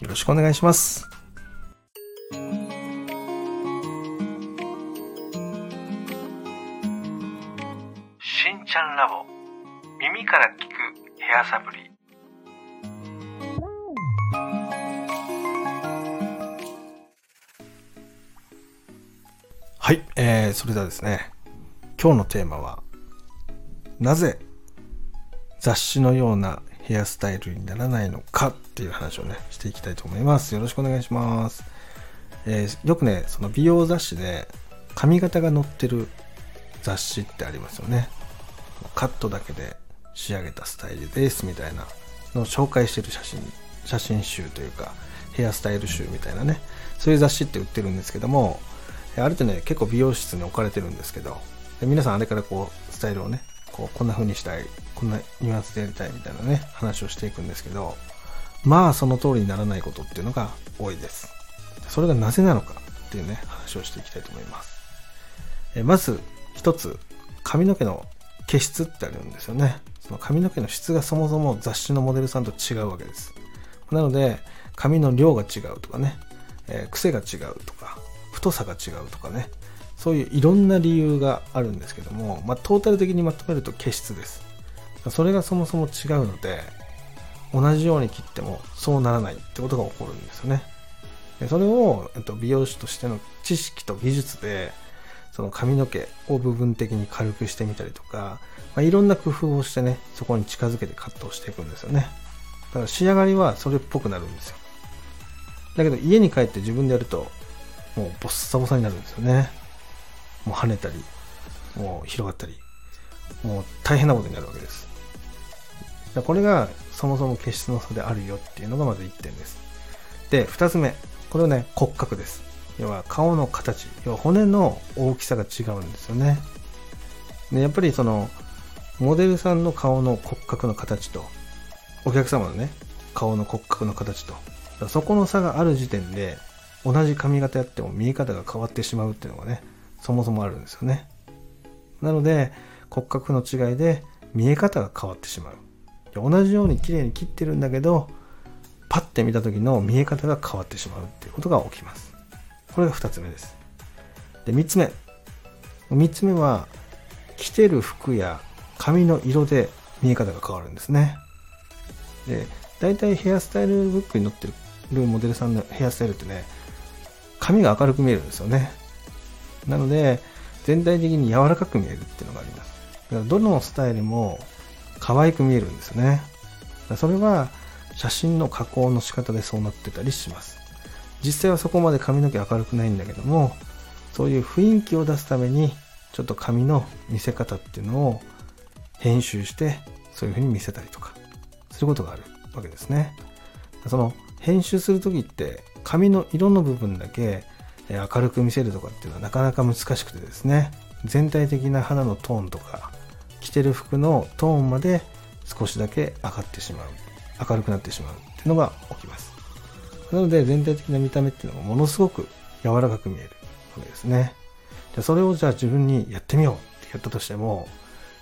よろしくお願いします。しんちゃんラボ耳から聞くヘアサプリはい、えー、それではですね今日のテーマはなぜ雑誌のようなヘアスタイルにならないのかっていう話をねしていきたいと思います。よろしくお願いします、えーよくねその美容雑誌で髪型が載ってる雑誌ってありますよね。カットだけで仕上げたスタイルですみたいなのを紹介してる写真写真集というかヘアスタイル集みたいなね。そういう雑誌って売ってるんですけどもあれってね結構美容室に置かれてるんですけど皆さんあれからこうスタイルをねこうこんな風にしたいこんなニュアンスでやりたいみたいなね話をしていくんですけどまあその通りにならないことっていうのが多いです。それがなぜなのかっていうね話をしていきたいと思います。えまず一つ髪の毛の毛質ってあるんですよね。その髪の毛の質がそもそも雑誌のモデルさんと違うわけです。なので髪の量が違うとかね、えー癖が違うとか太さが違うとかねそういういろんな理由があるんですけども、まあ、トータル的にまとめると毛質です。それがそもそも違うので同じように切ってもそうならないってことが起こるんですよね。でそれを、えっと、美容師としての知識と技術でその髪の毛を部分的に軽くしてみたりとか、まあ、いろんな工夫をしてねそこに近づけてカットをしていくんですよね。だから仕上がりはそれっぽくなるんですよ。だけど家に帰って自分でやるともうボッサボサになるんですよね。もう跳ねたりもう広がったりもう大変なことになるわけです。らこれがそもそも毛質の差であるよっていうのがまず1点です。で2つ目。これはね骨格です。要は顔の形。要は骨の大きさが違うんですよね。でやっぱりそのモデルさんの顔の骨格の形とお客様のね顔の骨格の形とそこの差がある時点で同じ髪型やっても見え方が変わってしまうっていうのがねそもそもあるんですよね。なので骨格の違いで見え方が変わってしまう。同じように綺麗に切ってるんだけどパッて見た時の見え方が変わってしまうっていうことが起きます。これが2つ目です。で3つ目。3つ目は着てる服や髪の色で見え方が変わるんですね。で大体ヘアスタイルブックに載ってるモデルさんのヘアスタイルってね髪が明るく見えるんですよね。なので全体的に柔らかく見えるっていうのがあります。だからどのスタイルも可愛く見えるんですね。それは写真の加工の仕方でそうなってたりします。実際はそこまで髪の毛明るくないんだけどもそういう雰囲気を出すためにちょっと髪の見せ方っていうのを編集してそういう風に見せたりとかすることがあるわけですね。その編集する時って髪の色の部分だけ明るく見せるとかっていうのはなかなか難しくてですね全体的な肌のトーンとか着てる服のトーンまで少しだけ上がってしまう。明るくなってしまうっていうのが起きます。なので全体的な見た目っていうのがものすごく柔らかく見えるわけですね。でそれをじゃあ自分にやってみようってやったとしても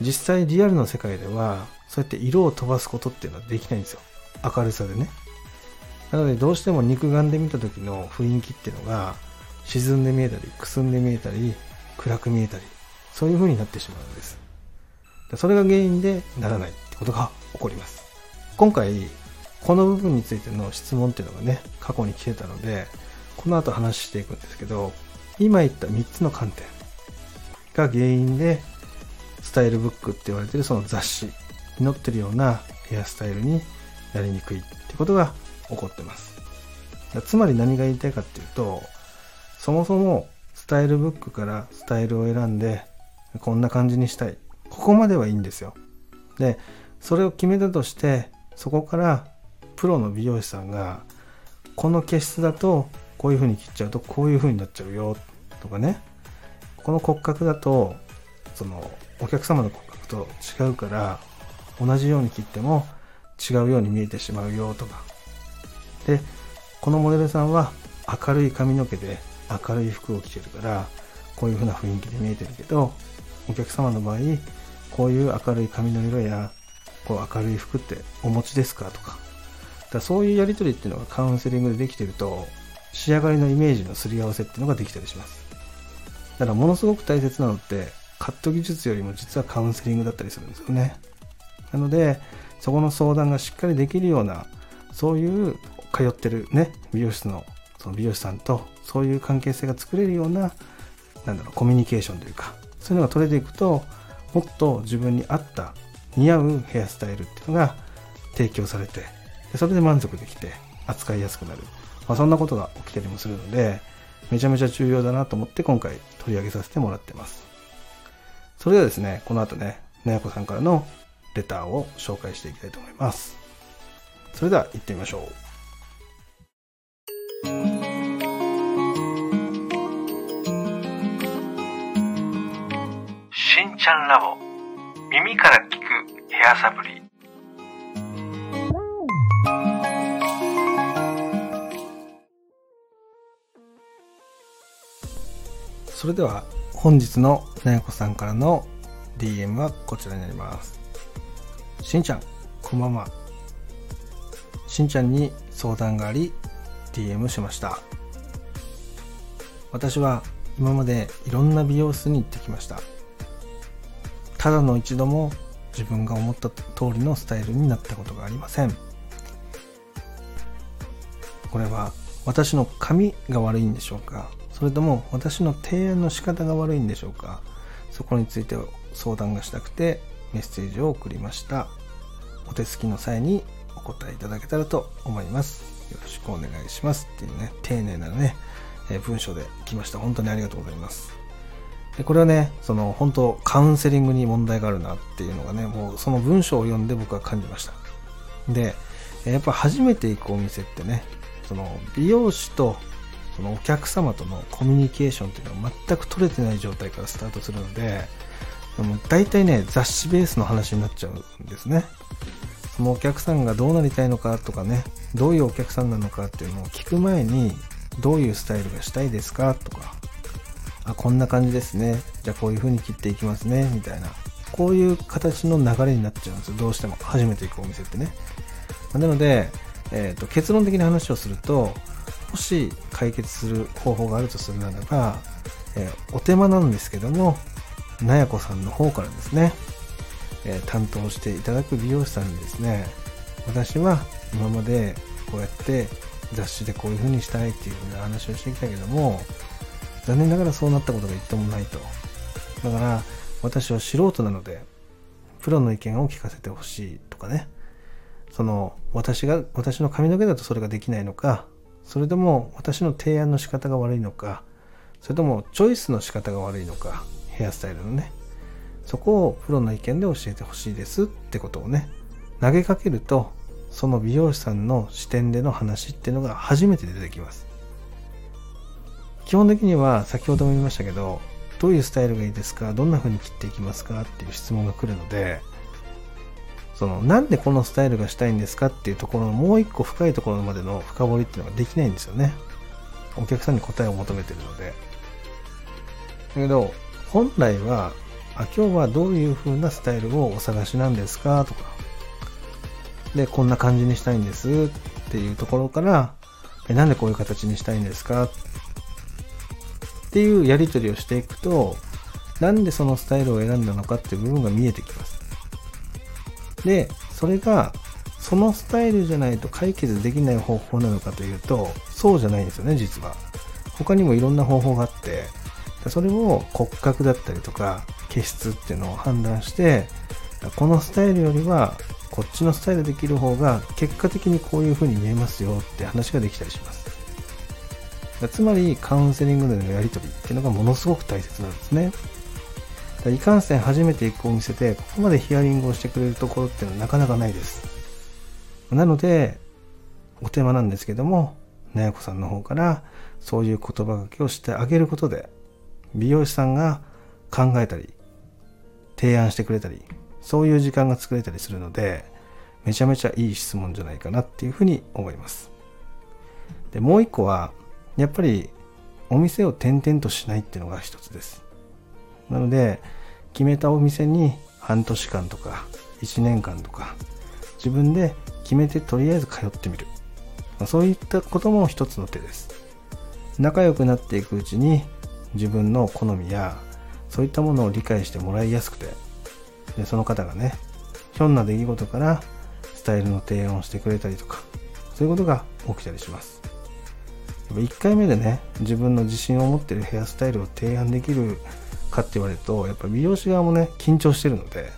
実際リアルの世界ではそうやって色を飛ばすことっていうのはできないんですよ。明るさでね。なのでどうしても肉眼で見た時の雰囲気っていうのが沈んで見えたりくすんで見えたり暗く見えたりそういう風になってしまうんです。それが原因でならないってことが起こります。今回この部分についての質問っていうのがね過去に来てたのでこの後話していくんですけど今言った3つの観点が原因でスタイルブックって言われてるその雑誌に載ってるようなヘアスタイルになりにくいってことが起こってます。つまり何が言いたいかっていうとそもそもスタイルブックからスタイルを選んでこんな感じにしたい。ここまではいいんですよ。でそれを決めたとしてそこからプロの美容師さんがこの毛質だとこういう風に切っちゃうとこういう風になっちゃうよとかね。この骨格だとそのお客様の骨格と違うから同じように切っても違うように見えてしまうよとか。でこのモデルさんは明るい髪の毛で明るい服を着てるからこういう風な雰囲気で見えてるけどお客様の場合こういう明るい髪の色やこう明るい服ってお持ちですか？とか。だそういうやり取りっていうのがカウンセリングでできてると仕上がりのイメージのすり合わせっていうのができたりします。だからものすごく大切なのってカット技術よりも実はカウンセリングだったりするんですよね。なのでそこの相談がしっかりできるようなそういう通ってるね美容室のその美容師さんとそういう関係性が作れるようななんだろうコミュニケーションというかそういうのが取れていくともっと自分に合った似合うヘアスタイルっていうのが提供されてそれで満足できて扱いやすくなる、まあ、そんなことが起きたりもするのでめちゃめちゃ重要だなと思って今回取り上げさせてもらってます。それではですねこの後ねなやこさんからのレターを紹介していきたいと思います。それでは行ってみましょう。ちゃんラボ。耳から聞くヘアサプリ。それでは本日のなやこさんからの DM はこちらになります。しんちゃんこんばんは。しんちゃんに相談があり DM しました。私は今までいろんな美容室に行ってきました。ただの一度も自分が思った通りのスタイルになったことがありません。これは私の髪が悪いんでしょうか？それとも私の提案の仕方が悪いんでしょうか？そこについて相談がしたくてメッセージを送りました。お手すきの際にお答えいただけたらと思います。よろしくお願いします。っていうね丁寧なね、え文章で来ました。本当にありがとうございます。でこれはねその本当カウンセリングに問題があるなっていうのがねもうその文章を読んで僕は感じました。でやっぱ初めて行くお店ってねその美容師とそのお客様とのコミュニケーションっていうのは全く取れてない状態からスタートするのでも大体ね雑誌ベースの話になっちゃうんですね。そのお客さんがどうなりたいのかとかねどういうお客さんなのかっていうのを聞く前にどういうスタイルがしたいですかとかあこんな感じですね。じゃあこういう風に切っていきますね。みたいな。こういう形の流れになっちゃうんですよ。どうしても。初めて行くお店ってね。なので、えーと、結論的な話をするともし解決する方法があるとするならば、えー、お手間なんですけどもなやこさんの方からですね、えー、担当していただく美容師さんにですね私は今までこうやって雑誌でこういう風にしたいっていう風な話をしてきたけども残念ながらそうなったことが一度もないと。だから私は素人なのでプロの意見を聞かせてほしいとかね。その私が私の髪の毛だとそれができないのかそれとも私の提案の仕方が悪いのかそれともチョイスの仕方が悪いのかヘアスタイルのね。そこをプロの意見で教えてほしいですってことをね投げかけるとその美容師さんの視点での話っていうのが初めて出てきます。基本的には先ほども言いましたけどどういうスタイルがいいですかどんな風に切っていきますかっていう質問が来るのでそのなんでこのスタイルがしたいんですかっていうところのもう一個深いところまでの深掘りっていうのができないんですよね。お客さんに答えを求めてるので。だけど本来はあ今日はどういう風なスタイルをお探しなんですかとか。でこんな感じにしたいんですっていうところからえなんでこういう形にしたいんですかっていうやり取りをしていくと、なんでそのスタイルを選んだのかっていう部分が見えてきます。で、それが、そのスタイルじゃないと解決できない方法なのかというと、そうじゃないんですよね、実は。他にもいろんな方法があって、それを骨格だったりとか、毛質っていうのを判断して、このスタイルよりは、こっちのスタイルできる方が、結果的にこういう風に見えますよって話ができたりします。つまりカウンセリングでのやり取りっていうのがものすごく大切なんですね。いかんせん初めて行くお店でここまでヒアリングをしてくれるところっていうのはなかなかないです。なので、お手間なんですけども、なやこさんの方からそういう言葉がけをしてあげることで美容師さんが考えたり提案してくれたりそういう時間が作れたりするのでめちゃめちゃいい質問じゃないかなっていうふうに思いますでもう一個はやっぱりお店を転々としないっていうのが一つです。なので決めたお店に半年間とか1年間とか自分で決めてとりあえず通ってみる。そういったことも一つの手です。仲良くなっていくうちに自分の好みやそういったものを理解してもらいやすくてでその方がねひょんな出来事からスタイルの提案をしてくれたりとかそういうことが起きたりします。1回目でね自分の自信を持ってるヘアスタイルを提案できるかって言われるとやっぱ美容師側もね緊張してるので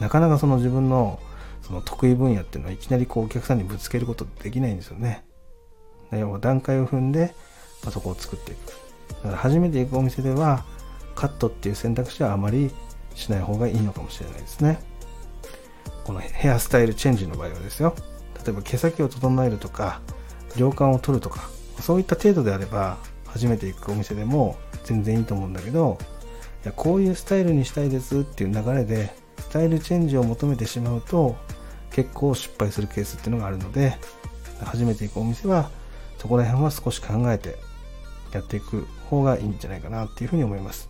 なかなかその自分のその得意分野っていうのはいきなりこうお客さんにぶつけることできないんですよね。要は段階を踏んで、まそこを作っていく。だから初めて行くお店ではカットっていう選択肢はあまりしない方がいいのかもしれないですね。このヘアスタイルチェンジの場合はですよ。例えば毛先を整えるとか量感を取るとかそういった程度であれば初めて行くお店でも全然いいと思うんだけどいやこういうスタイルにしたいですっていう流れでスタイルチェンジを求めてしまうと結構失敗するケースっていうのがあるので初めて行くお店はそこら辺は少し考えてやっていく方がいいんじゃないかなっていうふうに思います。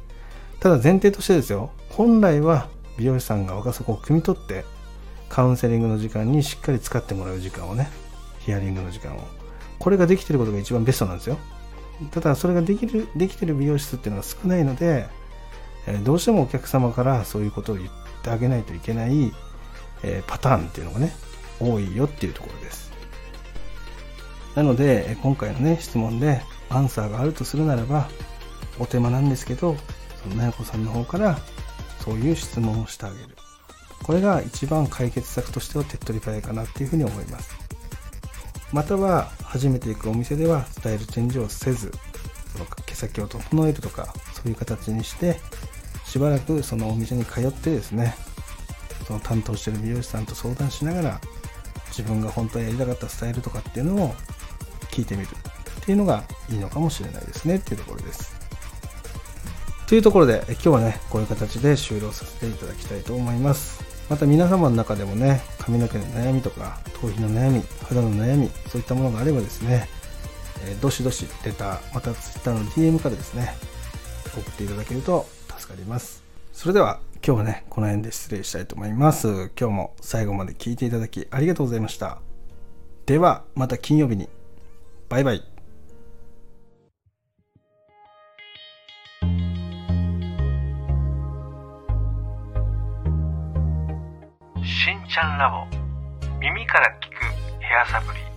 ただ前提としてですよ本来は美容師さんが若そこを汲み取ってカウンセリングの時間にしっかり使ってもらう時間をねヒアリングの時間をこれができてることが一番ベストなんですよ。ただそれができるできてる美容室っていうのが少ないので、えどうしてもお客様からそういうことを言ってあげないといけない、えパターンっていうのがね多いよっていうところです。なので今回のね質問でアンサーがあるとするならばお手間なんですけどそのなやこさんの方からそういう質問をしてあげる。これが一番解決策としては手っ取り早いかなっていうふうに思います。または初めて行くお店ではスタイルチェンジをせずその毛先を整えるとかそういう形にしてしばらくそのお店に通ってですねその担当してる美容師さんと相談しながら自分が本当にやりたかったスタイルとかっていうのを聞いてみるっていうのがいいのかもしれないですねっていうところです。というところで今日はねこういう形で終了させていただきたいと思います。また皆様の中でもね髪の毛の悩みとか頭皮の悩み肌の悩みそういったものがあればですね、えー、どしどしレターまた Twitter の DM からですね送っていただけると助かります。それでは今日はねこの辺で失礼したいと思います。今日も最後まで聞いていただきありがとうございました。ではまた金曜日に。バイバイ。ちゃんラボ。耳から聞くヘアサプリ。